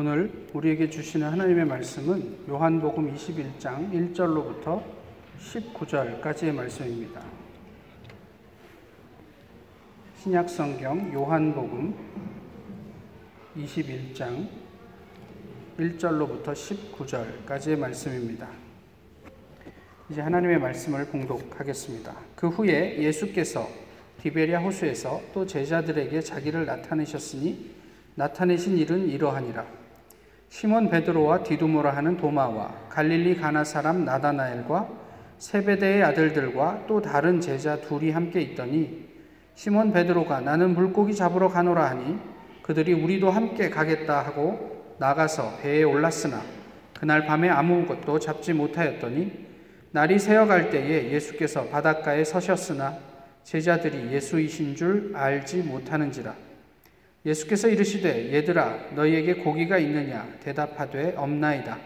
오늘 우리에게 주시는 하나님의 말씀은 요한복음 21장 1절로부터 19절까지의 말씀입니다. 신약성경 요한복음 21장 1절로부터 19절까지의 말씀입니다. 이제 하나님의 말씀을 봉독하겠습니다. 그 후에 예수께서 디베리아 호수에서 또 제자들에게 자기를 나타내셨으니 나타내신 일은 이러하니라. 시몬 베드로와 디두모라 하는 도마와 갈릴리 가나 사람 나다나엘과 세베대의 아들들과 또 다른 제자 둘이 함께 있더니 시몬 베드로가 나는 물고기 잡으러 가노라 하니 그들이 우리도 함께 가겠다 하고 나가서 배에 올랐으나 그날 밤에 아무것도 잡지 못하였더니 날이 새어갈 때에 예수께서 바닷가에 서셨으나 제자들이 예수이신 줄 알지 못하는지라 예수께서 이르시되 얘들아 너희에게 고기가 있느냐? 대답하되 없나이다.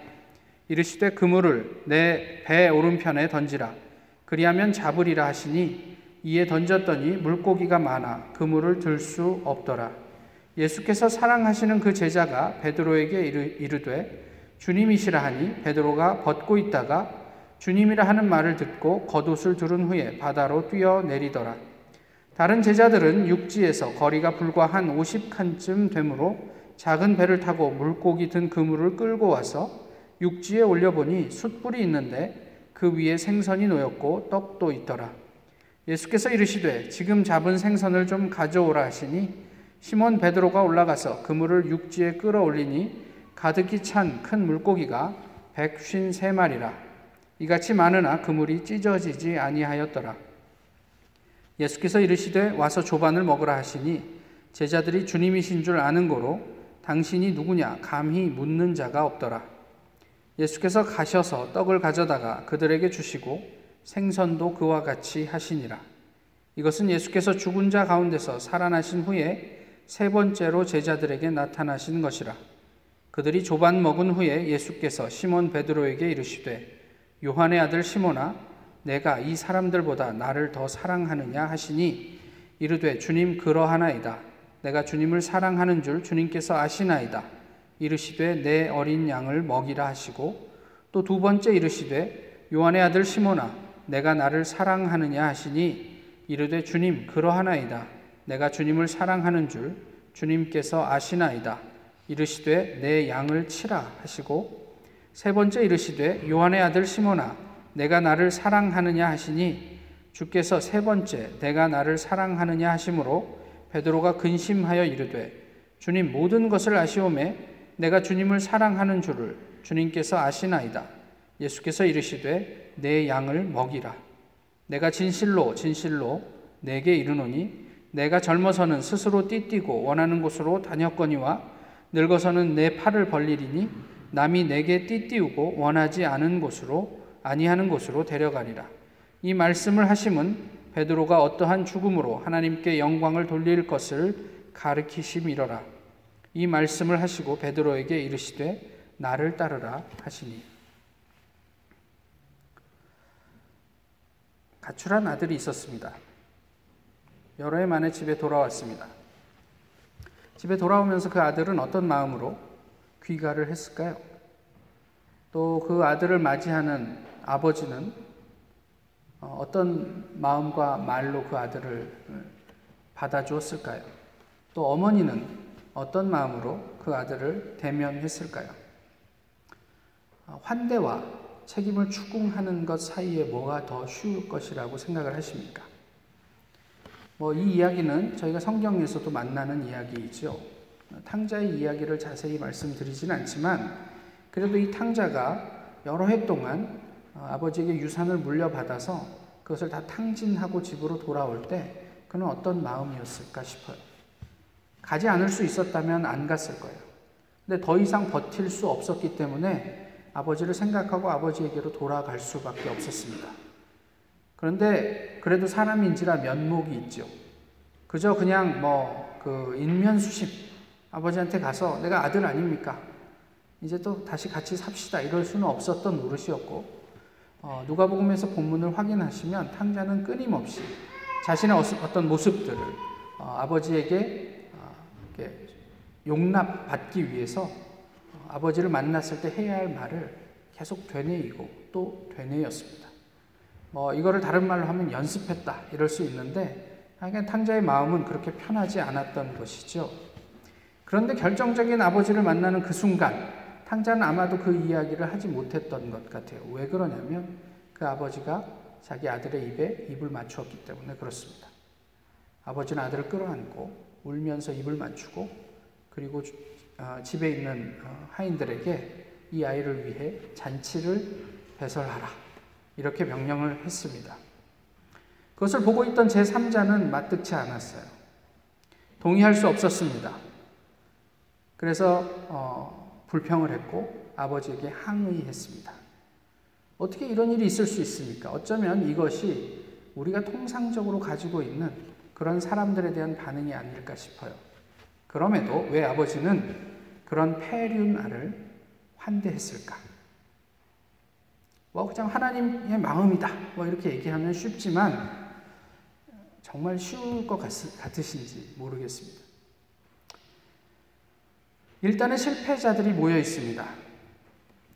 이르시되 그물을 내 배 오른편에 던지라. 그리하면 잡으리라 하시니 이에 던졌더니 물고기가 많아 그물을 들 수 없더라. 예수께서 사랑하시는 그 제자가 베드로에게 이르되 주님이시라 하니 베드로가 벗고 있다가 주님이라 하는 말을 듣고 겉옷을 두른 후에 바다로 뛰어내리더라 다른 제자들은 육지에서 거리가 불과 한 50칸쯤 되므로 작은 배를 타고 물고기 든 그물을 끌고 와서 육지에 올려보니 숯불이 있는데 그 위에 생선이 놓였고 떡도 있더라. 예수께서 이르시되 지금 잡은 생선을 좀 가져오라 하시니 시몬 베드로가 올라가서 그물을 육지에 끌어올리니 가득히 찬 큰 물고기가 백쉰 세 마리라. 이같이 많으나 그물이 찢어지지 아니하였더라. 예수께서 이르시되 와서 조반을 먹으라 하시니 제자들이 주님이신 줄 아는 고로 당신이 누구냐 감히 묻는 자가 없더라. 예수께서 가셔서 떡을 가져다가 그들에게 주시고 생선도 그와 같이 하시니라. 이것은 예수께서 죽은 자 가운데서 살아나신 후에 세 번째로 제자들에게 나타나신 것이라. 그들이 조반 먹은 후에 예수께서 시몬 베드로에게 이르시되 요한의 아들 시몬아 내가 이 사람들보다 나를 더 사랑하느냐 하시니 이르되 주님 그러하나이다. 내가 주님을 사랑하는 줄 주님께서 아시나이다. 이르시되 내 어린 양을 먹이라 하시고 또 두 번째 이르시되 요한의 아들 시모나 내가 나를 사랑하느냐 하시니 이르되 주님 그러하나이다. 내가 주님을 사랑하는 줄 주님께서 아시나이다. 이르시되 내 양을 치라 하시고 세 번째 이르시되 요한의 아들 시모나 내가 나를 사랑하느냐 하시니 주께서 세 번째 내가 나를 사랑하느냐 하심으로 베드로가 근심하여 이르되 주님 모든 것을 아시오매 내가 주님을 사랑하는 줄을 주님께서 아시나이다. 예수께서 이르시되 내 양을 먹이라. 내가 진실로 진실로 내게 이르노니 내가 젊어서는 스스로 띠띠고 원하는 곳으로 다녔거니와 늙어서는 내 팔을 벌리리니 남이 내게 띠띠우고 원하지 않은 곳으로 아니하는 곳으로 데려가리라. 이 말씀을 하심은 베드로가 어떠한 죽음으로 하나님께 영광을 돌릴 것을 가르키심이러라. 이 말씀을 하시고 베드로에게 이르시되 나를 따르라 하시니 가출한 아들이 있었습니다. 여러 해 만에 집에 돌아왔습니다. 집에 돌아오면서 그 아들은 어떤 마음으로 귀가를 했을까요? 또 그 아들을 맞이하는 아버지는 어, 어떤 마음과 말로 그 아들을 받아주었을까요? 또 어머니는 어떤 마음으로 그 아들을 대면했을까요? 어, 환대와 책임을 추궁하는 것 사이에 뭐가 더 쉬울 것이라고 생각을 하십니까? 뭐 이 이야기는 저희가 성경에서도 만나는 이야기이죠. 탕자의 이야기를 자세히 말씀드리진 않지만 그래도 이 탕자가 여러 해 동안 어, 아버지에게 유산을 물려받아서 그것을 다 탕진하고 집으로 돌아올 때 그는 어떤 마음이었을까 싶어요. 가지 않을 수 있었다면 안 갔을 거예요. 근데 더 이상 버틸 수 없었기 때문에 아버지를 생각하고 아버지에게로 돌아갈 수밖에 없었습니다. 그런데 그래도 사람인지라 면목이 있죠. 그저 그냥 뭐 그 인면수심 아버지한테 가서 내가 아들 아닙니까? 이제 또 다시 같이 삽시다 이럴 수는 없었던 노릇이었고 어, 누가복음에서 본문을 확인하시면 탕자는 끊임없이 자신의 어떤 모습들을 어, 아버지에게 어, 용납받기 위해서 아버지를 만났을 때 해야 할 말을 계속 되뇌이고 또 되뇌였습니다. 뭐 이거를 다른 말로 하면 연습했다 이럴 수 있는데 하여간 탕자의 마음은 그렇게 편하지 않았던 것이죠. 그런데 결정적인 아버지를 만나는 그 순간 탕자는 아마도 그 이야기를 하지 못했던 것 같아요. 왜 그러냐면 그 아버지가 자기 아들의 입에 입을 맞추었기 때문에 그렇습니다. 아버지는 아들을 끌어안고 울면서 입을 맞추고 그리고 어, 집에 있는 어, 하인들에게 이 아이를 위해 잔치를 배설하라. 이렇게 명령을 했습니다. 그것을 보고 있던 제3자는 마뜩치 않았어요. 동의할 수 없었습니다. 그래서 어, 불평을 했고 아버지에게 항의했습니다. 어떻게 이런 일이 있을 수 있습니까? 어쩌면 이것이 우리가 통상적으로 가지고 있는 그런 사람들에 대한 반응이 아닐까 싶어요. 그럼에도 왜 아버지는 그런 폐륜 아를 환대했을까? 뭐 그냥 하나님의 마음이다. 뭐 이렇게 얘기하면 쉽지만 정말 쉬울 것 같, 같으신지 모르겠습니다. 일단은 실패자들이 모여 있습니다.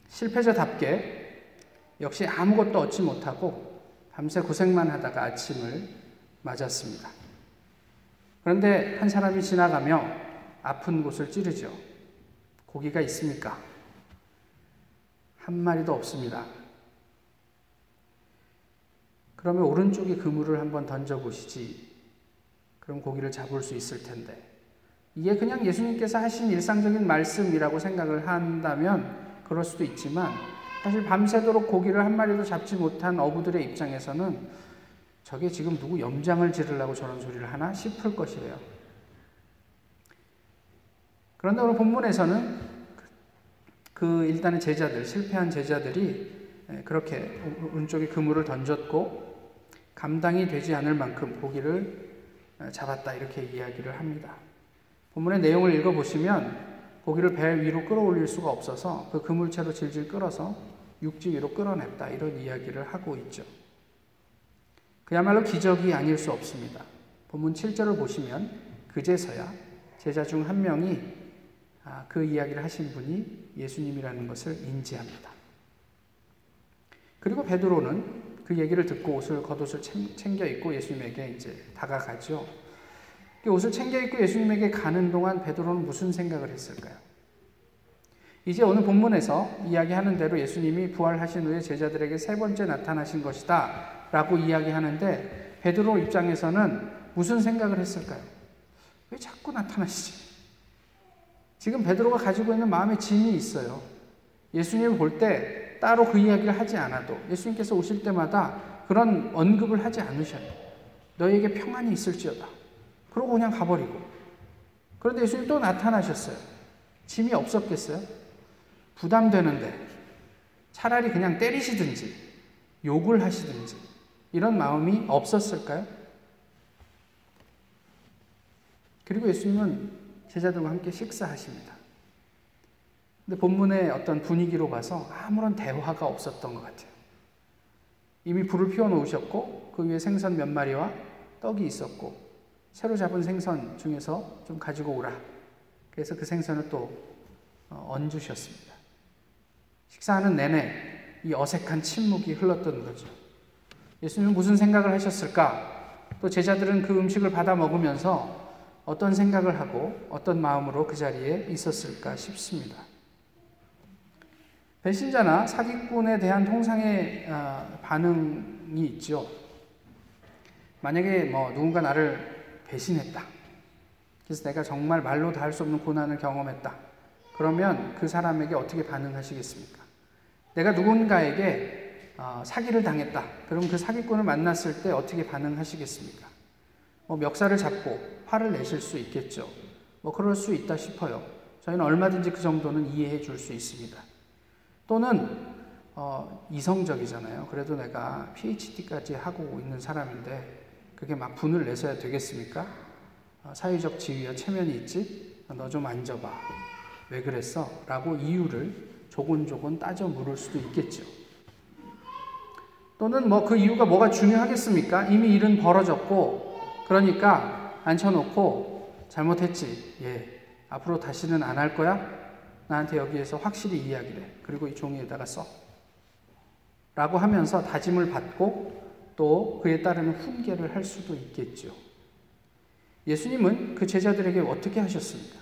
실패자답게 역시 아무것도 얻지 못하고 밤새 고생만 하다가 아침을 맞았습니다. 그런데 한 사람이 지나가며 아픈 곳을 찌르죠. 고기가 있습니까? 한 마리도 없습니다. 그러면 오른쪽에 그물을 한번 던져보시지. 그럼 고기를 잡을 수 있을 텐데. 이게 그냥 예수님께서 하신 일상적인 말씀이라고 생각을 한다면 그럴 수도 있지만 사실 밤새도록 고기를 한 마리도 잡지 못한 어부들의 입장에서는 저게 지금 누구 염장을 지르려고 저런 소리를 하나 싶을 것이에요. 그런데 오늘 본문에서는 그 일단은 제자들, 실패한 제자들이 예, 그렇게 오른쪽에 그물을 던졌고 감당이 되지 않을 만큼 고기를 어, 잡았다 이렇게 이야기를 합니다. 본문의 내용을 읽어보시면 고기를 배 위로 끌어올릴 수가 없어서 그 그물체로 질질 끌어서 육지 위로 끌어냈다 이런 이야기를 하고 있죠. 그야말로 기적이 아닐 수 없습니다. 본문 7절을 보시면 그제서야 제자 중 한 명이 아, 그 이야기를 하신 분이 예수님이라는 것을 인지합니다. 그리고 베드로는 그 얘기를 듣고 옷을 겉옷을 챙겨 입고 예수님에게 이제 다가가죠. 그 옷을 챙겨 입고 예수님에게 가는 동안 베드로는 무슨 생각을 했을까요? 이제 오늘 본문에서 이야기하는 대로 예수님이 부활하신 후에 제자들에게 세 번째 나타나신 것이다 라고 이야기하는데 베드로 입장에서는 무슨 생각을 했을까요? 왜 자꾸 나타나시지? 지금 베드로가 가지고 있는 마음의 짐이 있어요. 예수님을 볼 때 따로 그 이야기를 하지 않아도 예수님께서 오실 때마다 그런 언급을 하지 않으셔요. 너에게 평안이 있을지어다. 그러고 그냥 가버리고. 그런데 예수님 또 나타나셨어요. 짐이 없었겠어요? 부담되는데 차라리 그냥 때리시든지 욕을 하시든지 이런 마음이 없었을까요? 그리고 예수님은 제자들과 함께 식사하십니다. 근데 본문의 어떤 분위기로 봐서 아무런 대화가 없었던 것 같아요. 이미 불을 피워 놓으셨고 그 위에 생선 몇 마리와 떡이 있었고 새로 잡은 생선 중에서 좀 가지고 오라. 그래서 그 생선을 또 어, 얹으셨습니다. 식사하는 내내 이 어색한 침묵이 흘렀던 거죠. 예수님은 무슨 생각을 하셨을까? 또 제자들은 그 음식을 받아 먹으면서 어떤 생각을 하고 어떤 마음으로 그 자리에 있었을까 싶습니다. 배신자나 사기꾼에 대한 통상의 어, 반응이 있죠. 만약에 뭐 누군가 나를 배신했다. 그래서 내가 정말 말로 다 할 수 없는 고난을 경험했다. 그러면 그 사람에게 어떻게 반응하시겠습니까? 내가 누군가에게 어, 사기를 당했다. 그럼 그 사기꾼을 만났을 때 어떻게 반응하시겠습니까? 뭐 멱살을 잡고 화를 내실 수 있겠죠. 뭐 그럴 수 있다 싶어요. 저희는 얼마든지 그 정도는 이해해 줄 수 있습니다. 또는 어, 이성적이잖아요. 그래도 내가 PhD까지 하고 있는 사람인데 그게 막 분을 내서야 되겠습니까? 어, 사회적 지위와 체면이 있지? 너 좀 앉아봐. 왜 그랬어? 라고 이유를 조곤조곤 따져 물을 수도 있겠죠. 또는 뭐 그 이유가 뭐가 중요하겠습니까? 이미 일은 벌어졌고 그러니까 앉혀놓고 잘못했지. 예. 앞으로 다시는 안 할 거야? 나한테 여기에서 확실히 이야기를 해. 그리고 이 종이에다가 써. 라고 하면서 다짐을 받고 또 그에 따르는 훈계를 할 수도 있겠죠. 예수님은 그 제자들에게 어떻게 하셨습니까?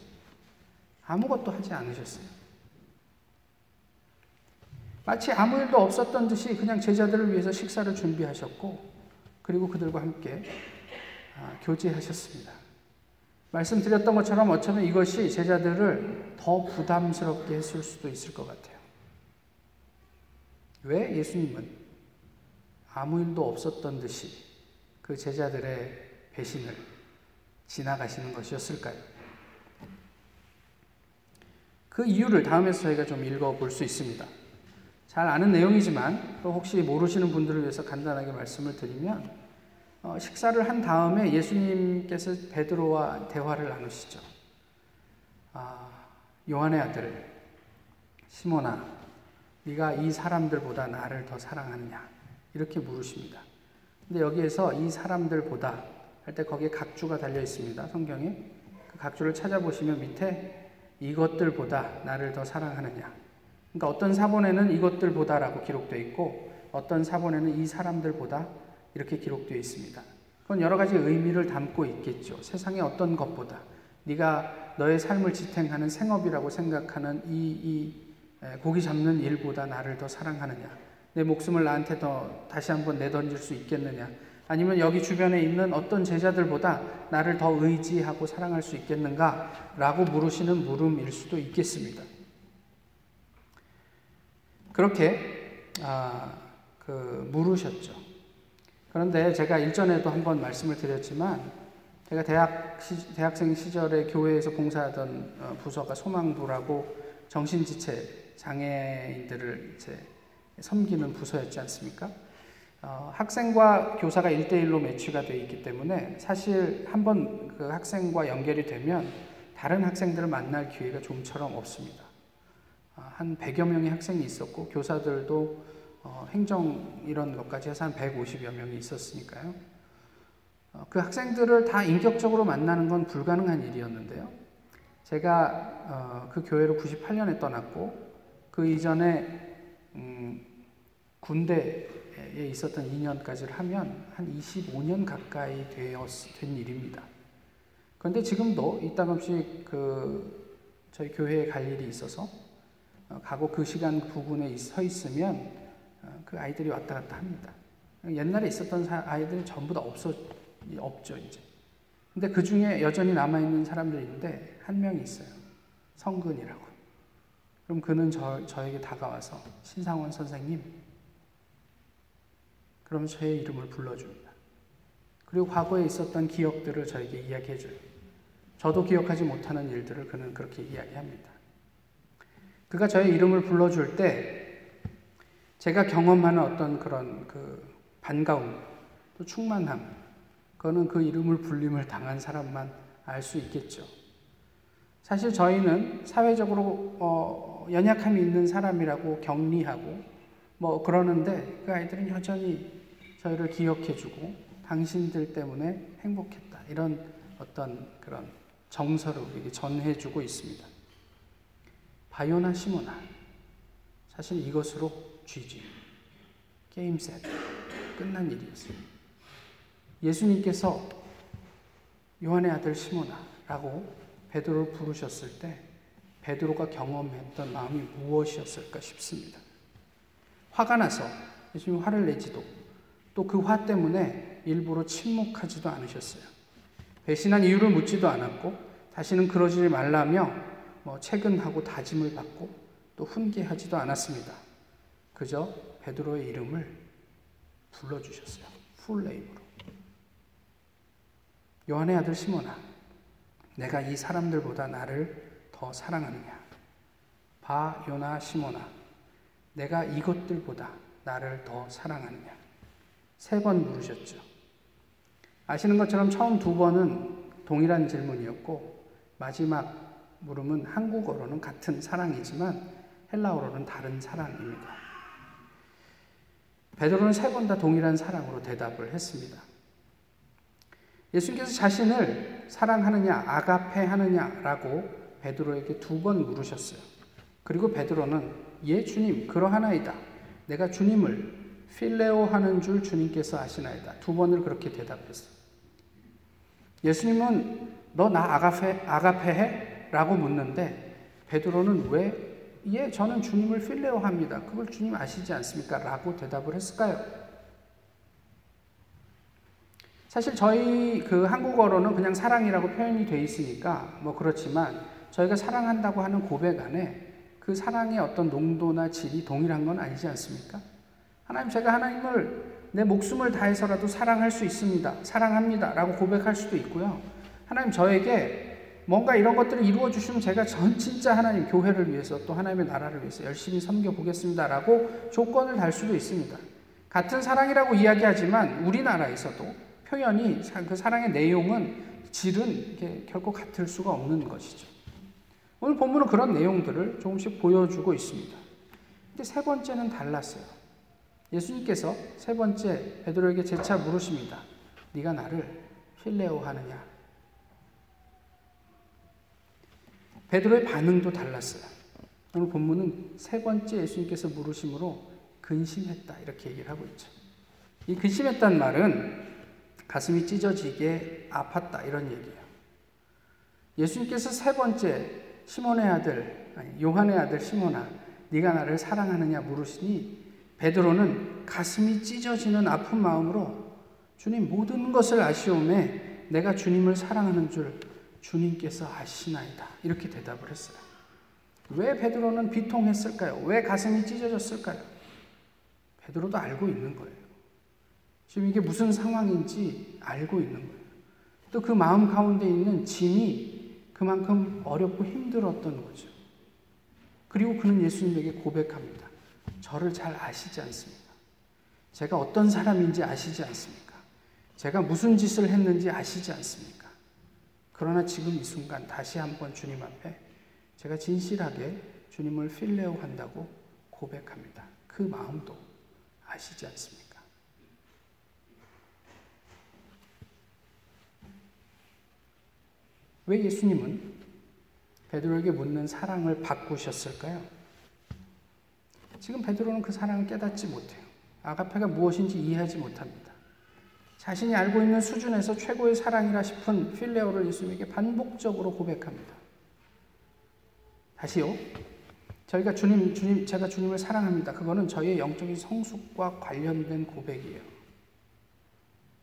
아무것도 하지 않으셨어요. 마치 아무 일도 없었던 듯이 그냥 제자들을 위해서 식사를 준비하셨고, 그리고 그들과 함께 아, 교제하셨습니다. 말씀드렸던 것처럼 어쩌면 이것이 제자들을 더 부담스럽게 했을 수도 있을 것 같아요. 왜 예수님은 아무 일도 없었던 듯이 그 제자들의 배신을 지나가시는 것이었을까요? 그 이유를 다음에서 저희가 좀 읽어볼 수 있습니다. 잘 아는 내용이지만 또 혹시 모르시는 분들을 위해서 간단하게 말씀을 드리면 어, 식사를 한 다음에 예수님께서 베드로와 대화를 나누시죠. 아, 요한의 아들 시몬아, 네가 이 사람들보다 나를 더 사랑하느냐? 이렇게 물으십니다. 근데 여기에서 이 사람들보다 할 때 거기에 각주가 달려 있습니다. 성경에 그 각주를 찾아보시면 밑에 이것들보다 나를 더 사랑하느냐? 그러니까 어떤 사본에는 이것들보다라고 기록되어 있고 어떤 사본에는 이 사람들보다 이렇게 기록되어 있습니다. 그건 여러 가지 의미를 담고 있겠죠. 세상의 어떤 것보다 네가 너의 삶을 지탱하는 생업이라고 생각하는 이, 이 고기 잡는 일보다 나를 더 사랑하느냐? 내 목숨을 나한테 더 다시 한번 내던질 수 있겠느냐? 아니면 여기 주변에 있는 어떤 제자들보다 나를 더 의지하고 사랑할 수 있겠는가? 라고 물으시는 물음일 수도 있겠습니다. 그렇게 아, 그 물으셨죠. 그런데 제가 일전에도 한번 말씀을 드렸지만 제가 대학 시, 대학생 시절에 교회에서 봉사하던 어, 부서가 소망부라고 정신지체 장애인들을 이제 섬기는 부서였지 않습니까? 어, 학생과 교사가 1대1로 매치가 되어 있기 때문에 사실 한번 그 학생과 연결이 되면 다른 학생들을 만날 기회가 좀처럼 없습니다. 아, 한 100여 명의 학생이 있었고 교사들도 어, 행정 이런 것까지 해서 한 150여 명이 있었으니까요. 어, 그 학생들을 다 인격적으로 만나는 건 불가능한 일이었는데요. 제가 어, 그 교회로 98년에 떠났고 그 이전에 음, 군대에 있었던 2년까지를 하면 한 25년 가까이 되었, 된 일입니다. 그런데 지금도 이따금씩 그 저희 교회에 갈 일이 있어서 어, 가고 그 시간 부분에 서 있으면 어, 그 아이들이 왔다 갔다 합니다. 옛날에 있었던 아이들이 전부 다 없어 없죠 이제. 근데 그 중에 여전히 남아 있는 사람들이 데한 명이 있어요. 성근이라고. 그럼 그는 저, 저에게 다가와서 신상원 선생님. 그럼 저의 이름을 불러줍니다. 그리고 과거에 있었던 기억들을 저에게 이야기해줘요. 저도 기억하지 못하는 일들을 그는 그렇게 이야기합니다. 그가 저의 이름을 불러줄 때 제가 경험하는 어떤 그런 그 반가움, 또 충만함, 그거는 그 이름을 불림을 당한 사람만 알 수 있겠죠. 사실 저희는 사회적으로 어, 연약함이 있는 사람이라고 격리하고 뭐 그러는데 그 아이들은 여전히 저희를 기억해주고 당신들 때문에 행복했다 이런 어떤 그런 정서를 우리에게 전해주고 있습니다. 바요나 시모나. 사실 이것으로 GG. 게임 셋. 끝난 일이었어요. 예수님께서 요한의 아들 시모나라고 베드로를 부르셨을 때 베드로가 경험했던 마음이 무엇이었을까 싶습니다. 화가 나서 예수님 화를 내지도 또 그 화 때문에 일부러 침묵하지도 않으셨어요. 배신한 이유를 묻지도 않았고 다시는 그러지 말라며 뭐 채근하고 다짐을 받고 또 훈계하지도 않았습니다. 그저 베드로의 이름을 불러주셨어요. 풀네임으로. 요한의 아들 시몬아, 내가 이 사람들보다 나를 더 사랑하느냐? 바 요나 시몬아, 내가 이것들보다 나를 더 사랑하느냐? 세 번 물으셨죠. 아시는 것처럼 처음 두 번은 동일한 질문이었고 마지막 물음은 한국어로는 같은 사랑이지만 헬라어로는 다른 사랑입니다. 베드로는 세 번 다 동일한 사랑으로 대답을 했습니다. 예수님께서 자신을 사랑하느냐, 아가페 하느냐라고 베드로에게 두 번 물으셨어요. 그리고 베드로는 예 주님 그러하나이다. 내가 주님을 필레오 하는 줄 주님께서 아시나이다. 두 번을 그렇게 대답했어. 예수님은 너 나 아가페 아가페 해? 라고 묻는데 베드로는 왜 예, 저는 주님을 필레오 합니다. 그걸 주님 아시지 않습니까? 라고 대답을 했을까요? 사실 저희 그 한국어로는 그냥 사랑이라고 표현이 돼 있으니까 뭐 그렇지만 저희가 사랑한다고 하는 고백 안에 그 사랑의 어떤 농도나 질이 동일한 건 아니지 않습니까? 하나님, 제가 하나님을 내 목숨을 다해서라도 사랑할 수 있습니다. 사랑합니다. 라고 고백할 수도 있고요. 하나님, 저에게 뭔가 이런 것들을 이루어 주시면 제가 전 진짜 하나님 교회를 위해서 또 하나님의 나라를 위해서 열심히 섬겨 보겠습니다 라고 조건을 달 수도 있습니다. 같은 사랑이라고 이야기하지만 우리나라에서도 표현이 그 사랑의 내용은 질은 결코 같을 수가 없는 것이죠. 오늘 본문은 그런 내용들을 조금씩 보여주고 있습니다. 근데 세 번째는 달랐어요. 예수님께서 세 번째 베드로에게 재차 물으십니다. 네가 나를 필레오 하느냐? 베드로의 반응도 달랐어요. 오늘 본문은 세 번째 예수님께서 물으심으로 근심했다 이렇게 얘기를 하고 있죠. 이 근심했단 말은 가슴이 찢어지게 아팠다 이런 얘기예요. 예수님께서 세 번째 시몬의 아들 아니, 요한의 아들 시몬아 네가 나를 사랑하느냐 물으시니 베드로는 가슴이 찢어지는 아픈 마음으로 주님 모든 것을 아시오매 내가 주님을 사랑하는 줄 주님께서 아시나이다. 이렇게 대답을 했어요. 왜 베드로는 비통했을까요? 왜 가슴이 찢어졌을까요? 베드로도 알고 있는 거예요. 지금 이게 무슨 상황인지 알고 있는 거예요. 또 그 마음 가운데 있는 짐이 그만큼 어렵고 힘들었던 거죠. 그리고 그는 예수님에게 고백합니다. 저를 잘 아시지 않습니까? 제가 어떤 사람인지 아시지 않습니까? 제가 무슨 짓을 했는지 아시지 않습니까? 그러나 지금 이 순간 다시 한번 주님 앞에 제가 진실하게 주님을 필레오 한다고 고백합니다. 그 마음도 아시지 않습니까? 왜 예수님은 베드로에게 묻는 사랑을 바꾸셨을까요? 지금 베드로는 그 사랑을 깨닫지 못해요. 아가페가 무엇인지 이해하지 못합니다. 자신이 알고 있는 수준에서 최고의 사랑이라 싶은 필레오를 예수님에게 반복적으로 고백합니다. 다시요. 저희가 주님, 주님, 제가 주님을 사랑합니다. 그거는 저희의 영적인 성숙과 관련된 고백이에요.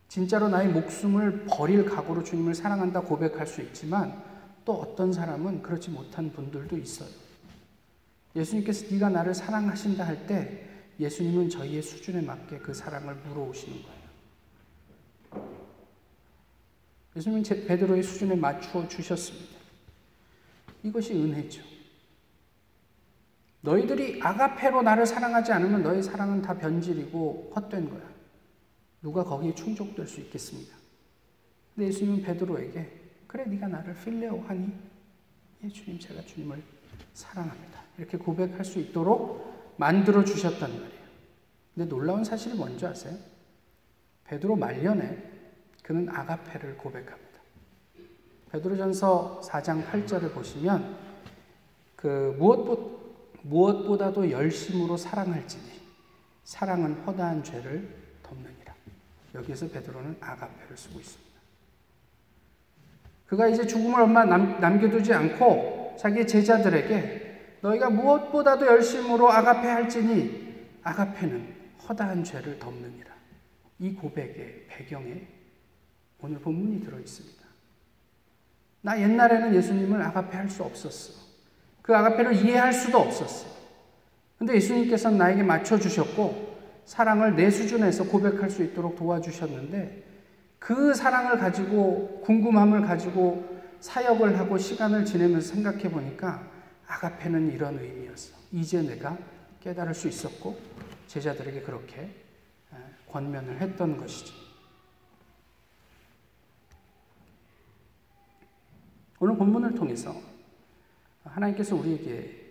진짜로 나의 목숨을 버릴 각오로 주님을 사랑한다 고백할 수 있지만 또 어떤 사람은 그렇지 못한 분들도 있어요. 예수님께서 네가 나를 사랑하신다 할 때 예수님은 저희의 수준에 맞게 그 사랑을 물어오시는 거예요. 예수님은 베드로의 수준에 맞추어 주셨습니다. 이것이 은혜죠. 너희들이 아가페로 나를 사랑하지 않으면 너희 사랑은 다 변질이고 헛된 거야. 누가 거기에 충족될 수 있겠습니까? 근데 예수님은 베드로에게 그래 네가 나를 필레오 하니 예 주님 제가 주님을 사랑합니다. 이렇게 고백할 수 있도록 만들어 주셨단 말이에요. 근데 놀라운 사실이 뭔지 아세요? 베드로 말년에 그는 아가페를 고백합니다. 베드로전서 4장 8절을 보시면 그 무엇보, 무엇보다도 열심으로 사랑할지니 사랑은 허다한 죄를 덮느니라. 여기에서 베드로는 아가페를 쓰고 있습니다. 그가 이제 죽음을 얼마 남, 남겨두지 않고 자기 제자들에게 너희가 무엇보다도 열심으로 아가페 할지니 아가페는 허다한 죄를 덮느니라. 이 고백의 배경에 오늘 본문이 들어 있습니다. 나 옛날에는 예수님을 아가페 할 수 없었어. 그 아가페를 이해할 수도 없었어. 근데 예수님께서는 나에게 맞춰 주셨고, 사랑을 내 수준에서 고백할 수 있도록 도와주셨는데, 그 사랑을 가지고, 궁금함을 가지고 사역을 하고 시간을 지내면서 생각해 보니까, 아가페는 이런 의미였어. 이제 내가 깨달을 수 있었고, 제자들에게 그렇게 권면을 했던 것이죠. 오늘 본문을 통해서 하나님께서 우리에게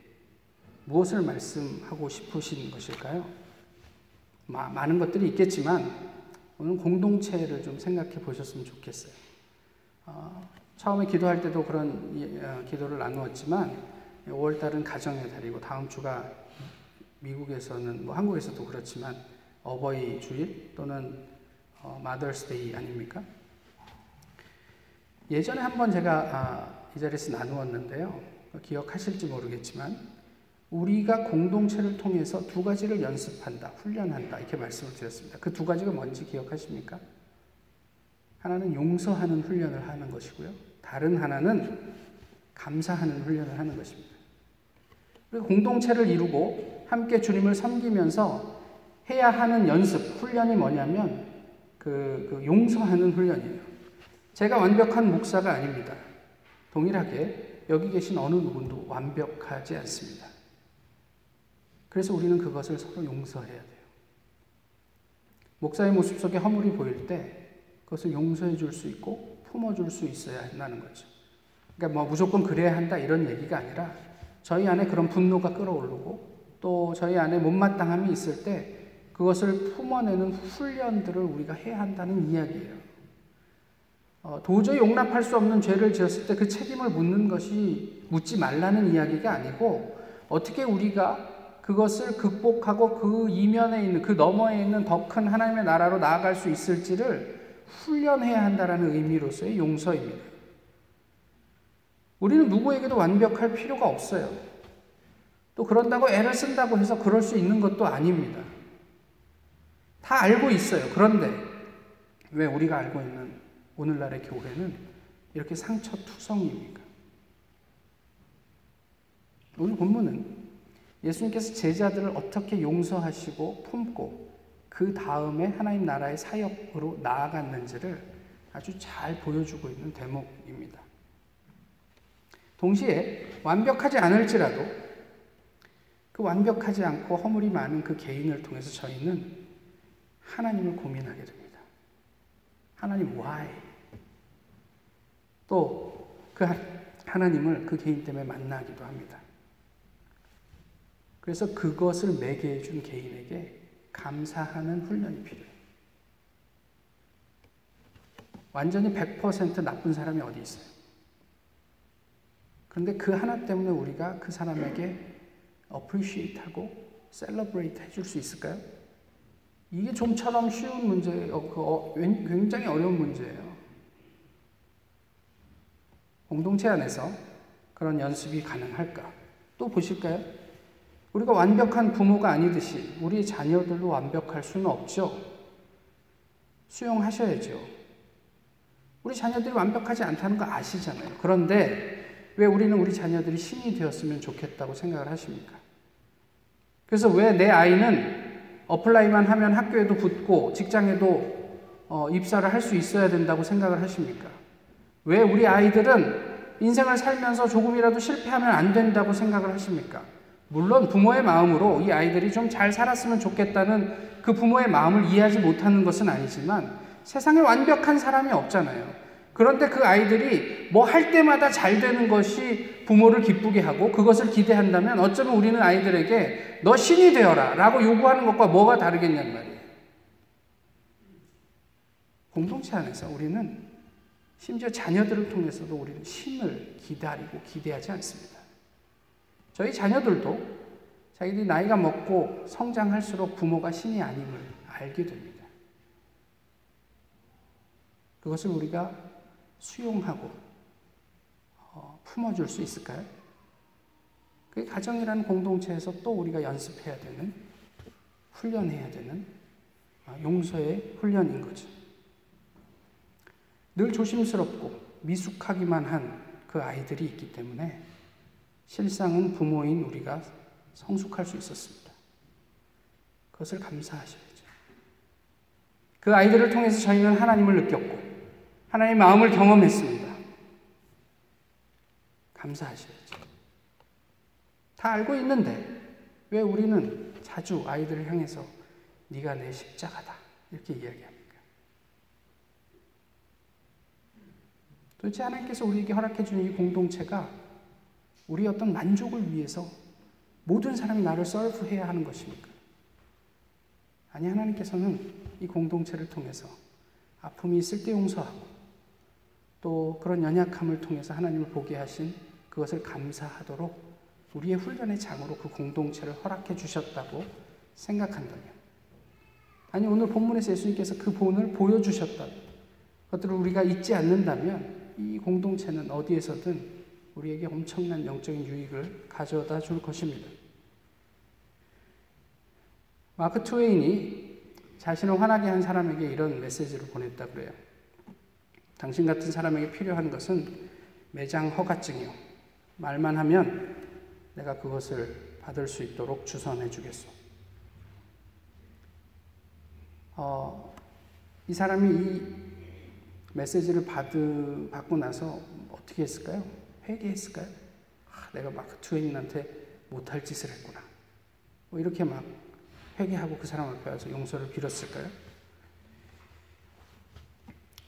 무엇을 말씀하고 싶으신 것일까요? 마, 많은 것들이 있겠지만 오늘 공동체를 좀 생각해 보셨으면 좋겠어요. 어, 처음에 기도할 때도 그런 어, 기도를 나누었지만 5월 달은 가정의 달이고 다음 주가 미국에서는 뭐 한국에서도 그렇지만 어버이 주일 또는 어, 마더스데이 아닙니까? 예전에 한번 제가 아, 이 자리에서 나누었는데요. 기억하실지 모르겠지만 우리가 공동체를 통해서 두 가지를 연습한다, 훈련한다 이렇게 말씀을 드렸습니다. 그 두 가지가 뭔지 기억하십니까? 하나는 용서하는 훈련을 하는 것이고요. 다른 하나는 감사하는 훈련을 하는 것입니다. 공동체를 이루고 함께 주님을 섬기면서 해야 하는 연습, 훈련이 뭐냐면 그, 그 용서하는 훈련이에요. 제가 완벽한 목사가 아닙니다. 동일하게 여기 계신 어느 누구도 완벽하지 않습니다. 그래서 우리는 그것을 서로 용서해야 돼요. 목사의 모습 속에 허물이 보일 때 그것을 용서해 줄 수 있고 품어 줄 수 있어야 한다는 거죠. 그러니까 뭐 무조건 그래야 한다 이런 얘기가 아니라 저희 안에 그런 분노가 끌어오르고 또 저희 안에 못마땅함이 있을 때 그것을 품어내는 훈련들을 우리가 해야 한다는 이야기예요. 어, 도저히 용납할 수 없는 죄를 지었을 때 그 책임을 묻는 것이 묻지 말라는 이야기가 아니고 어떻게 우리가 그것을 극복하고 그 이면에 있는 그 너머에 있는 더 큰 하나님의 나라로 나아갈 수 있을지를 훈련해야 한다라는 의미로서의 용서입니다. 우리는 누구에게도 완벽할 필요가 없어요. 또 그런다고 애를 쓴다고 해서 그럴 수 있는 것도 아닙니다. 다 알고 있어요. 그런데 왜 우리가 알고 있는 오늘날의 교회는 이렇게 상처투성입니까? 오늘 본문은 예수님께서 제자들을 어떻게 용서하시고 품고 그 다음에 하나님 나라의 사역으로 나아갔는지를 아주 잘 보여주고 있는 대목입니다. 동시에 완벽하지 않을지라도 그 완벽하지 않고 허물이 많은 그 개인을 통해서 저희는 하나님을 고민하게 됩니다. 하나님 why? 또 그 하나님을 그 개인 때문에 만나기도 합니다. 그래서 그것을 매개해 준 개인에게 감사하는 훈련이 필요해요. 완전히 100% 나쁜 사람이 어디 있어요? 그런데 그 하나 때문에 우리가 그 사람에게 appreciate 하고 celebrate 해줄 수 있을까요? 이게 좀처럼 쉬운 문제예요. 그 어, 굉장히 어려운 문제예요. 공동체 안에서 그런 연습이 가능할까? 또 보실까요? 우리가 완벽한 부모가 아니듯이 우리 자녀들도 완벽할 수는 없죠. 수용하셔야죠. 우리 자녀들이 완벽하지 않다는 거 아시잖아요. 그런데 왜 우리는 우리 자녀들이 신이 되었으면 좋겠다고 생각을 하십니까? 그래서 왜 내 아이는 apply만 하면 학교에도 붙고 직장에도 어, 입사를 할 수 있어야 된다고 생각을 하십니까? 왜 우리 아이들은 인생을 살면서 조금이라도 실패하면 안 된다고 생각을 하십니까? 물론 부모의 마음으로 이 아이들이 좀 잘 살았으면 좋겠다는 그 부모의 마음을 이해하지 못하는 것은 아니지만 세상에 완벽한 사람이 없잖아요. 그런데 그 아이들이 뭐 할 때마다 잘 되는 것이 부모를 기쁘게 하고 그것을 기대한다면 어쩌면 우리는 아이들에게 너 신이 되어라 라고 요구하는 것과 뭐가 다르겠냐는 말이에요. 공동체 안에서 우리는 심지어 자녀들을 통해서도 우리는 신을 기다리고 기대하지 않습니다. 저희 자녀들도 자기들이 나이가 먹고 성장할수록 부모가 신이 아님을 알게 됩니다. 그것을 우리가 수용하고 어, 품어줄 수 있을까요? 그게 가정이라는 공동체에서 또 우리가 연습해야 되는, 훈련해야 되는 어, 용서의 훈련인 거죠. 늘 조심스럽고 미숙하기만 한 그 아이들이 있기 때문에 실상은 부모인 우리가 성숙할 수 있었습니다. 그것을 감사하셔야죠. 그 아이들을 통해서 저희는 하나님을 느꼈고, 하나님의 마음을 경험했습니다. 감사하셔야죠. 다 알고 있는데, 왜 우리는 자주 아이들을 향해서 네가 내 십자가다. 이렇게 이야기합니까? 도대체 하나님께서 우리에게 허락해 주는 이 공동체가 우리 어떤 만족을 위해서 모든 사람이 나를 서브해야 하는 것입니까? 아니, 하나님께서는 이 공동체를 통해서 아픔이 있을 때 용서하고 또 그런 연약함을 통해서 하나님을 보게 하신 그것을 감사하도록 우리의 훈련의 장으로 그 공동체를 허락해 주셨다고 생각한다면 아니 오늘 본문에서 예수님께서 그 본을 보여주셨던 것들을 우리가 잊지 않는다면 이 공동체는 어디에서든 우리에게 엄청난 영적인 유익을 가져다 줄 것입니다. 마크 트웨인이 자신을 화나게 한 사람에게 이런 메시지를 보냈다 그래요. 당신 같은 사람에게 필요한 것은 매장 허가증이요. 말만 하면 내가 그것을 받을 수 있도록 주선해 주겠소. 어, 이 사람이 이 메시지를 받 받고 나서 어떻게 했을까요? 회개했을까요? 아, 내가 마크 트웨인한테 못할 짓을 했구나. 뭐 이렇게 막 회개하고 그 사람 앞에 와서 용서를 빌었을까요?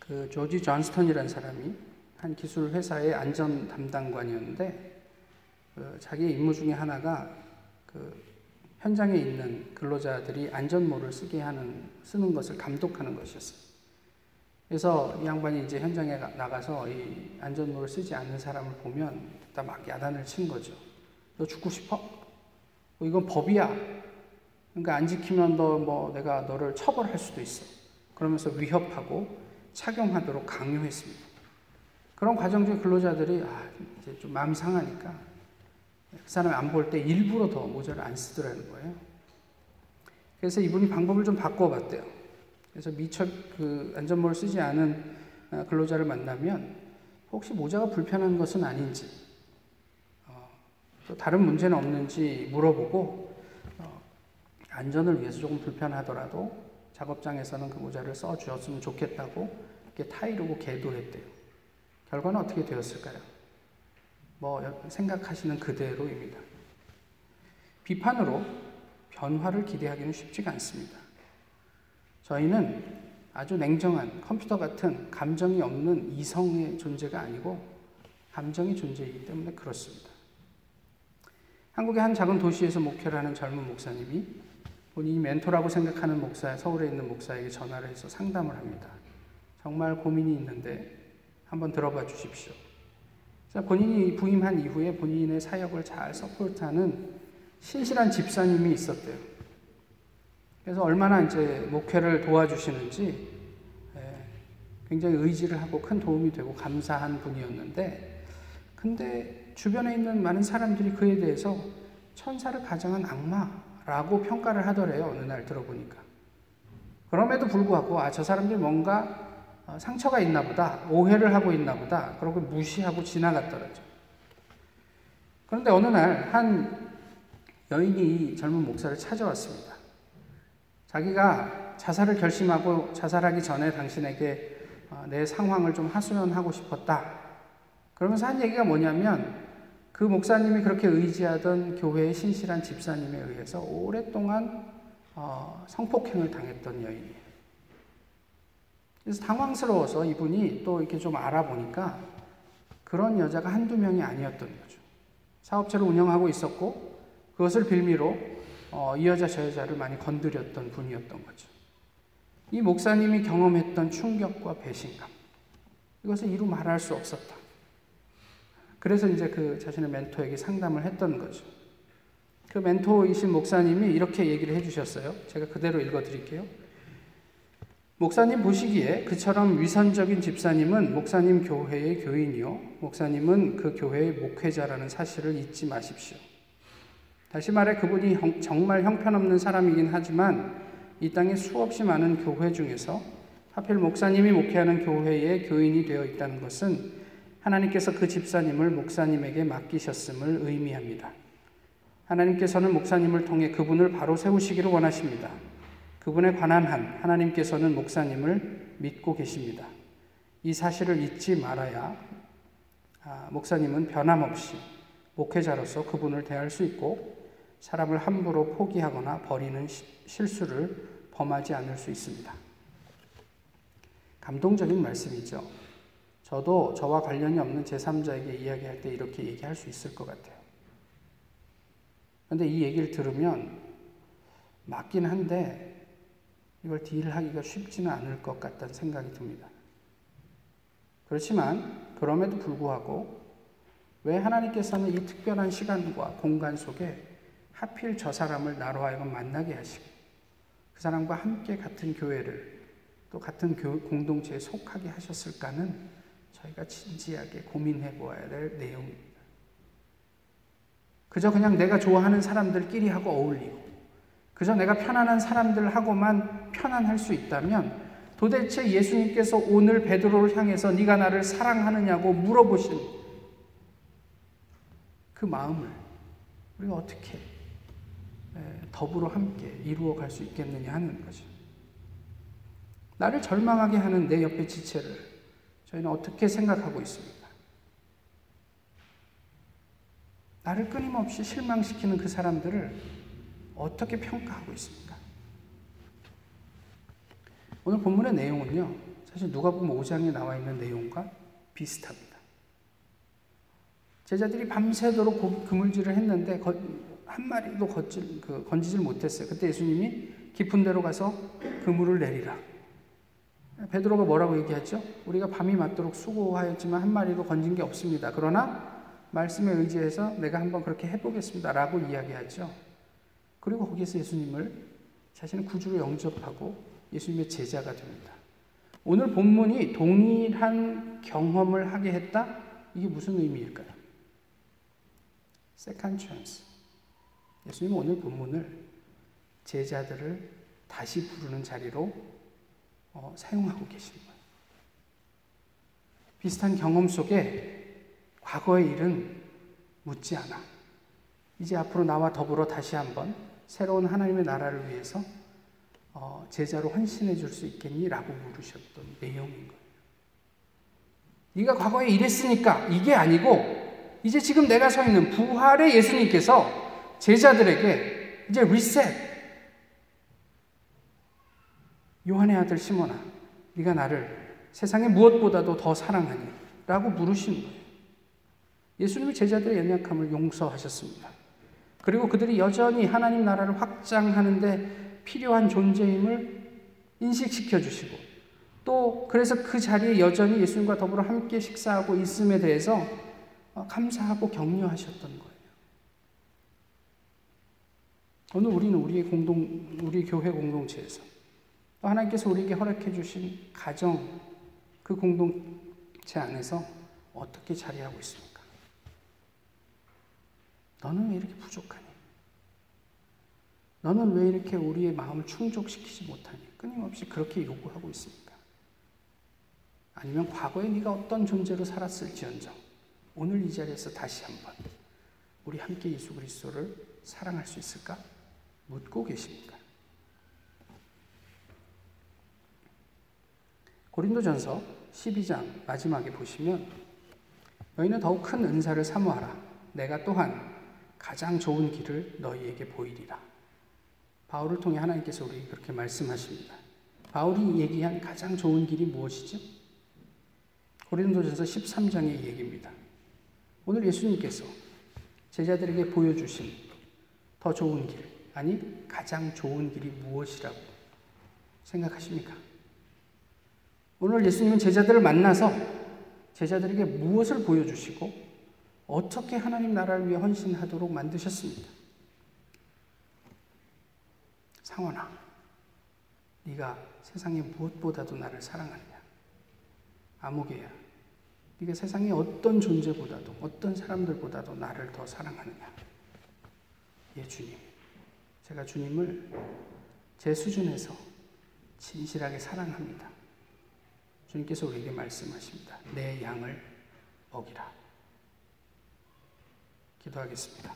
그 조지 존스턴이라는 사람이 한 기술 회사의 안전 담당관이었는데 그 자기의 임무 중에 하나가 그 현장에 있는 근로자들이 안전모를 쓰게 하는 쓰는 것을 감독하는 것이었어요. 그래서 이 양반이 이제 현장에 나가서 이 안전모를 쓰지 않는 사람을 보면 막 야단을 친 거죠. 너 죽고 싶어? 뭐 이건 법이야. 그러니까 안 지키면 너 뭐 내가 너를 처벌할 수도 있어. 그러면서 위협하고 착용하도록 강요했습니다. 그런 과정 중에 근로자들이 아, 이제 좀 마음이 상하니까 그 사람이 안 볼 때 일부러 더 모자를 안 쓰더라는 거예요. 그래서 이분이 방법을 좀 바꿔봤대요. 그래서 미처 그 안전모를 쓰지 않은 어, 근로자를 만나면 혹시 모자가 불편한 것은 아닌지, 어, 또 다른 문제는 없는지 물어보고 어, 안전을 위해서 조금 불편하더라도 작업장에서는 그 모자를 써 주었으면 좋겠다고 이렇게 타이르고 계도했대요. 결과는 어떻게 되었을까요? 뭐 생각하시는 그대로입니다. 비판으로 변화를 기대하기는 쉽지가 않습니다. 저희는 아주 냉정한 컴퓨터 같은 감정이 없는 이성의 존재가 아니고 감정의 존재이기 때문에 그렇습니다. 한국의 한 작은 도시에서 목회를 하는 젊은 목사님이 본인이 멘토라고 생각하는 목사, 서울에 있는 목사에게 전화를 해서 상담을 합니다. 정말 고민이 있는데 한번 들어봐 주십시오. 본인이 부임한 이후에 본인의 사역을 잘 서포트하는 신실한 집사님이 있었대요. 그래서 얼마나 이제 목회를 도와주시는지 예, 굉장히 의지를 하고 큰 도움이 되고 감사한 분이었는데, 근데 주변에 있는 많은 사람들이 그에 대해서 천사를 가장한 악마 라고 평가를 하더래요. 어느 날 들어보니까. 그럼에도 불구하고, 아, 저 사람들이 뭔가 어, 상처가 있나 보다, 오해를 하고 있나 보다, 그러고 무시하고 지나갔더라죠. 그런데 어느 날 한 여인이 젊은 목사를 찾아왔습니다. 자기가 자살을 결심하고 자살하기 전에 당신에게 어, 내 상황을 좀 하소연하고 싶었다. 그러면서 한 얘기가 뭐냐면 그 목사님이 그렇게 의지하던 교회의 신실한 집사님에 의해서 오랫동안 어, 성폭행을 당했던 여인이에요. 그래서 당황스러워서 이분이 또 이렇게 좀 알아보니까 그런 여자가 한두 명이 아니었던 거죠. 사업체를 운영하고 있었고 그것을 빌미로 어, 이 여자 저 여자를 많이 건드렸던 분이었던 거죠. 이 목사님이 경험했던 충격과 배신감 이것을 이루 말할 수 없었다. 그래서 이제 그 자신의 멘토에게 상담을 했던 거죠. 그 멘토이신 목사님이 이렇게 얘기를 해주셨어요. 제가 그대로 읽어드릴게요. 목사님 보시기에 그처럼 위선적인 집사님은 목사님 교회의 교인이요. 목사님은 그 교회의 목회자라는 사실을 잊지 마십시오. 다시 말해 그분이 정말 형편없는 사람이긴 하지만 이 땅에 수없이 많은 교회 중에서 하필 목사님이 목회하는 교회의 교인이 되어 있다는 것은 하나님께서 그 집사님을 목사님에게 맡기셨음을 의미합니다. 하나님께서는 목사님을 통해 그분을 바로 세우시기를 원하십니다. 그분에 관한 한 하나님께서는 목사님을 믿고 계십니다. 이 사실을 잊지 말아야 아, 목사님은 변함없이 목회자로서 그분을 대할 수 있고 사람을 함부로 포기하거나 버리는 시, 실수를 범하지 않을 수 있습니다. 감동적인 말씀이죠. 저도 저와 관련이 없는 제3자에게 이야기할 때 이렇게 얘기할 수 있을 것 같아요. 그런데 이 얘기를 들으면 맞긴 한데 이걸 딜하기가 쉽지는 않을 것 같다는 생각이 듭니다. 그렇지만 그럼에도 불구하고 왜 하나님께서는 이 특별한 시간과 공간 속에 하필 저 사람을 나로 하여금 만나게 하시고 그 사람과 함께 같은 교회를 또 같은 공동체에 속하게 하셨을까는 저희가 진지하게 고민해 보아야 될 내용입니다. 그저 그냥 내가 좋아하는 사람들끼리 하고 어울리고 그저 내가 편안한 사람들하고만 편안할 수 있다면 도대체 예수님께서 오늘 베드로를 향해서 네가 나를 사랑하느냐고 물어보신 그 마음을 우리가 어떻게 더불어 함께 이루어 갈 수 있겠느냐 하는 거죠. 나를 절망하게 하는 내 옆의 지체를 저희는 어떻게 생각하고 있습니까? 나를 끊임없이 실망시키는 그 사람들을 어떻게 평가하고 있습니까? 오늘 본문의 내용은요, 사실 누가복음 5장에 나와 있는 내용과 비슷합니다. 제자들이 밤새도록 그물질을 했는데 한 마리도 그, 건지질 못했어요. 그때 예수님이 깊은 데로 가서 그물을 내리라. 베드로가 뭐라고 얘기하죠? 우리가 밤이 맞도록 수고하였지만 한 마리도 건진 게 없습니다. 그러나 말씀에 의지해서 내가 한번 그렇게 해보겠습니다. 라고 이야기하죠. 그리고 거기서 예수님을 자신의 구주로 영접하고 예수님의 제자가 됩니다. 오늘 본문이 동일한 경험을 하게 했다? 이게 무슨 의미일까요? second chance. 예수님은 오늘 본문을 제자들을 다시 부르는 자리로 어, 사용하고 계신 거예요. 비슷한 경험 속에 과거의 일은 묻지 않아. 이제 앞으로 나와 더불어 다시 한번 새로운 하나님의 나라를 위해서 어, 제자로 헌신해 줄 수 있겠니? 라고 물으셨던 내용인 거예요. 네가 과거에 이랬으니까 이게 아니고 이제 지금 내가 서 있는 부활의 예수님께서 제자들에게 이제 리셋. 요한의 아들 시몬아, 네가 나를 세상의 무엇보다도 더 사랑하니? 라고 물으신 거예요. 예수님이 제자들의 연약함을 용서하셨습니다. 그리고 그들이 여전히 하나님 나라를 확장하는데 필요한 존재임을 인식시켜 주시고 또 그래서 그 자리에 여전히 예수님과 더불어 함께 식사하고 있음에 대해서 감사하고 격려하셨던 거예요. 오늘 우리는 우리의 공동, 우리 교회 공동체에서 또 하나님께서 우리에게 허락해 주신 가정, 그 공동체 안에서 어떻게 자리하고 있습니까? 너는 왜 이렇게 부족하니? 너는 왜 이렇게 우리의 마음을 충족시키지 못하니? 끊임없이 그렇게 요구하고 있습니까? 아니면 과거에 네가 어떤 존재로 살았을지언정 오늘 이 자리에서 다시 한번 우리 함께 예수 그리스도를 사랑할 수 있을까? 묻고 계십니까? 고린도전서 12장 마지막에 보시면 너희는 더욱 큰 은사를 사모하라. 내가 또한 가장 좋은 길을 너희에게 보이리라. 바울을 통해 하나님께서 우리에게 그렇게 말씀하십니다. 바울이 얘기한 가장 좋은 길이 무엇이죠? 고린도전서 13장의 얘기입니다. 오늘 예수님께서 제자들에게 보여주신 더 좋은 길, 아니 가장 좋은 길이 무엇이라고 생각하십니까? 오늘 예수님은 제자들을 만나서 제자들에게 무엇을 보여주시고 어떻게 하나님 나라를 위해 헌신하도록 만드셨습니까? 상원아, 네가 세상에 무엇보다도 나를 사랑하느냐? 아무개야, 네가 세상의 어떤 존재보다도 어떤 사람들보다도 나를 더 사랑하느냐? 예, 주님. 제가 주님을 제 수준에서 진실하게 사랑합니다. 주님께서 우리에게 말씀하십니다. 내 양을 먹이라. 기도하겠습니다.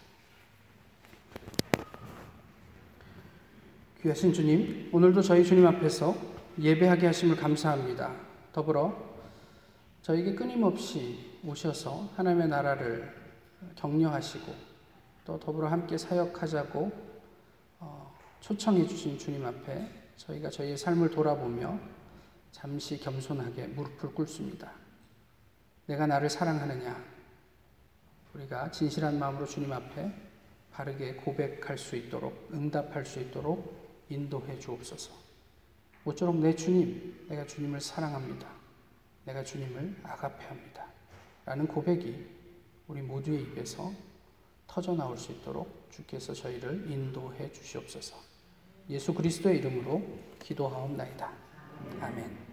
귀하신 주님, 오늘도 저희 주님 앞에서 예배하게 하심을 감사합니다. 더불어 저에게 끊임없이 오셔서 하나님의 나라를 격려하시고 또 더불어 함께 사역하자고 초청해 주신 주님 앞에 저희가 저희의 삶을 돌아보며 잠시 겸손하게 무릎을 꿇습니다. 내가 나를 사랑하느냐? 우리가 진실한 마음으로 주님 앞에 바르게 고백할 수 있도록 응답할 수 있도록 인도해 주옵소서. 모쪼록 내 주님, 내가 주님을 사랑합니다. 내가 주님을 아가페합니다. 라는 고백이 우리 모두의 입에서 터져 나올 수 있도록 주께서 저희를 인도해 주시옵소서. 예수 그리스도의 이름으로 기도하옵나이다. 아멘.